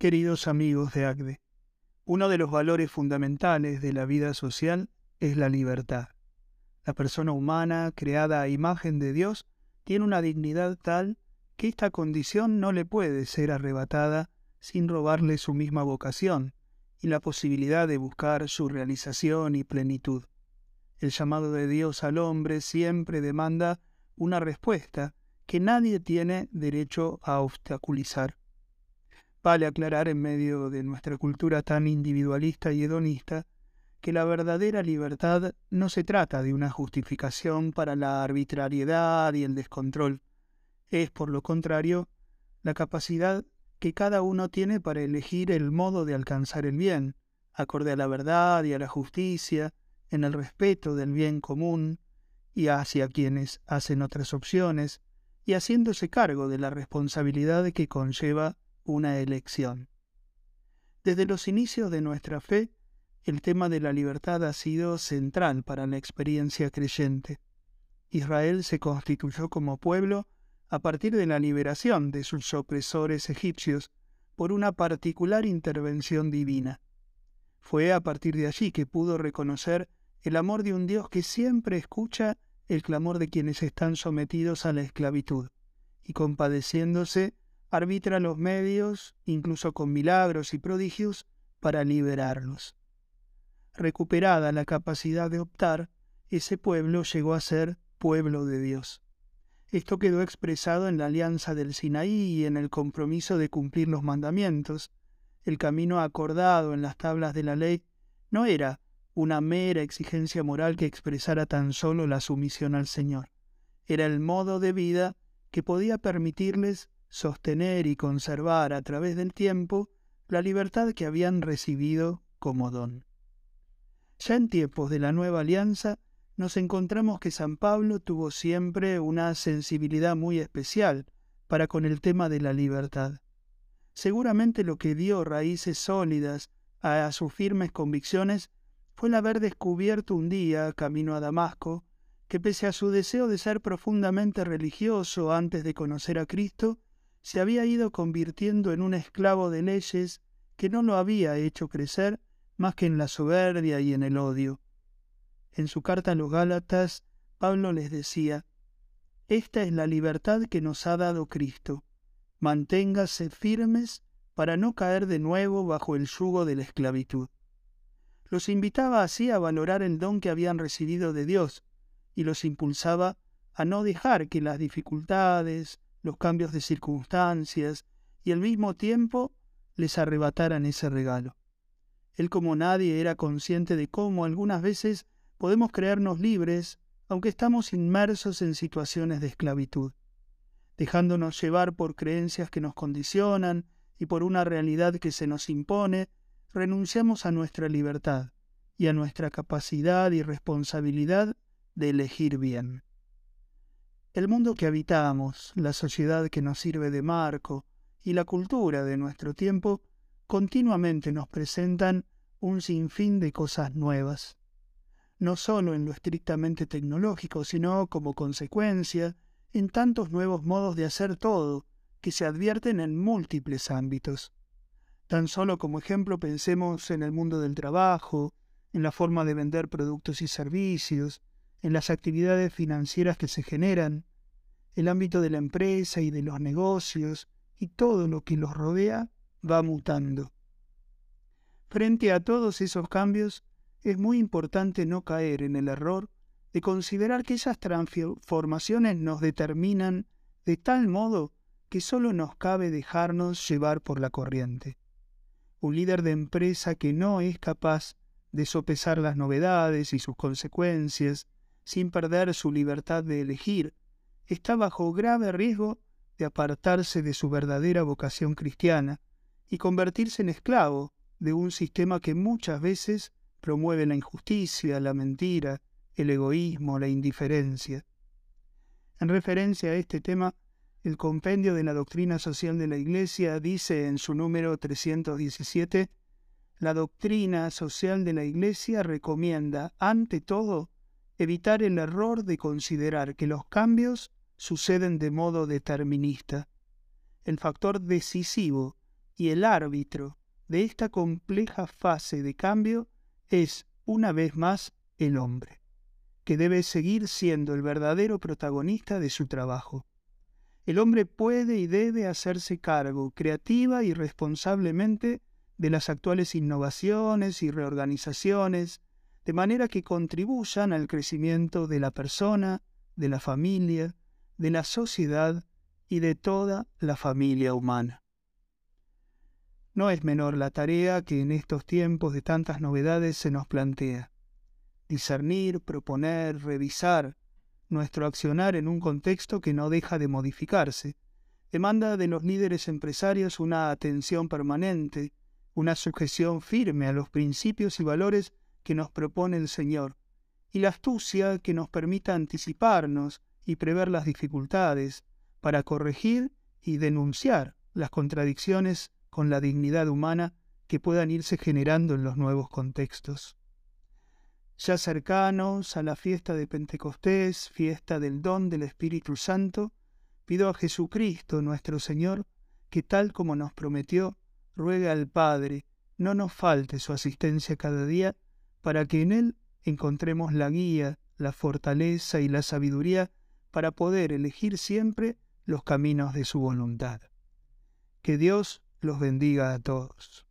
Queridos amigos de ACDE, uno de los valores fundamentales de la vida social es la libertad. La persona humana, creada a imagen de Dios, tiene una dignidad tal que esta condición no le puede ser arrebatada sin robarle su misma vocación y la posibilidad de buscar su realización y plenitud. El llamado de Dios al hombre siempre demanda una respuesta que nadie tiene derecho a obstaculizar. Vale aclarar en medio de nuestra cultura tan individualista y hedonista que la verdadera libertad no se trata de una justificación para la arbitrariedad y el descontrol. Es, por lo contrario, la capacidad que cada uno tiene para elegir el modo de alcanzar el bien, acorde a la verdad y a la justicia, en el respeto del bien común, y hacia quienes hacen otras opciones, y haciéndose cargo de la responsabilidad que conlleva una elección. Desde los inicios de nuestra fe, el tema de la libertad ha sido central para la experiencia creyente. Israel se constituyó como pueblo a partir de la liberación de sus opresores egipcios por una particular intervención divina. Fue a partir de allí que pudo reconocer el amor de un Dios que siempre escucha el clamor de quienes están sometidos a la esclavitud, y compadeciéndose arbitra los medios, incluso con milagros y prodigios, para liberarlos. Recuperada la capacidad de optar, ese pueblo llegó a ser pueblo de Dios. Esto quedó expresado en la alianza del Sinaí y en el compromiso de cumplir los mandamientos. El camino acordado en las tablas de la ley no era una mera exigencia moral que expresara tan solo la sumisión al Señor. Era el modo de vida que podía permitirles sostener y conservar a través del tiempo la libertad que habían recibido como don. Ya en tiempos de la nueva alianza, nos encontramos que San Pablo tuvo siempre una sensibilidad muy especial para con el tema de la libertad. Seguramente lo que dio raíces sólidas a sus firmes convicciones fue el haber descubierto un día, camino a Damasco, que pese a su deseo de ser profundamente religioso antes de conocer a Cristo, se había ido convirtiendo en un esclavo de leyes que no lo había hecho crecer más que en la soberbia y en el odio. En su carta a los Gálatas, Pablo les decía, Esta es la libertad que nos ha dado Cristo. Manténgase firmes para no caer de nuevo bajo el yugo de la esclavitud. Los invitaba así a valorar el don que habían recibido de Dios y los impulsaba a no dejar que las dificultades, los cambios de circunstancias y al mismo tiempo les arrebataran ese regalo. Él como nadie era consciente de cómo algunas veces podemos creernos libres aunque estamos inmersos en situaciones de esclavitud, dejándonos llevar por creencias que nos condicionan y por una realidad que se nos impone, renunciamos a nuestra libertad y a nuestra capacidad y responsabilidad de elegir bien. El mundo que habitamos, la sociedad que nos sirve de marco y la cultura de nuestro tiempo continuamente nos presentan un sinfín de cosas nuevas, no solo en lo estrictamente tecnológico, sino como consecuencia en tantos nuevos modos de hacer todo que se advierten en múltiples ámbitos. Tan solo como ejemplo pensemos en el mundo del trabajo, en la forma de vender productos y servicios, en las actividades financieras que se generan, el ámbito de la empresa y de los negocios y todo lo que los rodea va mutando. Frente a todos esos cambios, es muy importante no caer en el error de considerar que esas transformaciones nos determinan de tal modo que solo nos cabe dejarnos llevar por la corriente. Un líder de empresa que no es capaz de sopesar las novedades y sus consecuencias, sin perder su libertad de elegir, está bajo grave riesgo de apartarse de su verdadera vocación cristiana y convertirse en esclavo de un sistema que muchas veces promueve la injusticia, la mentira, el egoísmo, la indiferencia. En referencia a este tema, el Compendio de la Doctrina Social de la Iglesia dice en su número 317, la doctrina social de la Iglesia recomienda, ante todo, evitar el error de considerar que los cambios suceden de modo determinista. El factor decisivo y el árbitro de esta compleja fase de cambio es, una vez más, el hombre, que debe seguir siendo el verdadero protagonista de su trabajo. El hombre puede y debe hacerse cargo creativa y responsablemente de las actuales innovaciones y reorganizaciones, de manera que contribuyan al crecimiento de la persona, de la familia, de la sociedad y de toda la familia humana. No es menor la tarea que en estos tiempos de tantas novedades se nos plantea. Discernir, proponer, revisar nuestro accionar en un contexto que no deja de modificarse. Demanda de los líderes empresarios una atención permanente, una sujeción firme a los principios y valores que nos propone el Señor, y la astucia que nos permita anticiparnos y prever las dificultades, para corregir y denunciar las contradicciones con la dignidad humana que puedan irse generando en los nuevos contextos. Ya cercanos a la fiesta de Pentecostés, fiesta del don del Espíritu Santo, pido a Jesucristo nuestro Señor que tal como nos prometió, ruegue al Padre no nos falte su asistencia cada día, para que en Él encontremos la guía, la fortaleza y la sabiduría para poder elegir siempre los caminos de su voluntad. Que Dios los bendiga a todos.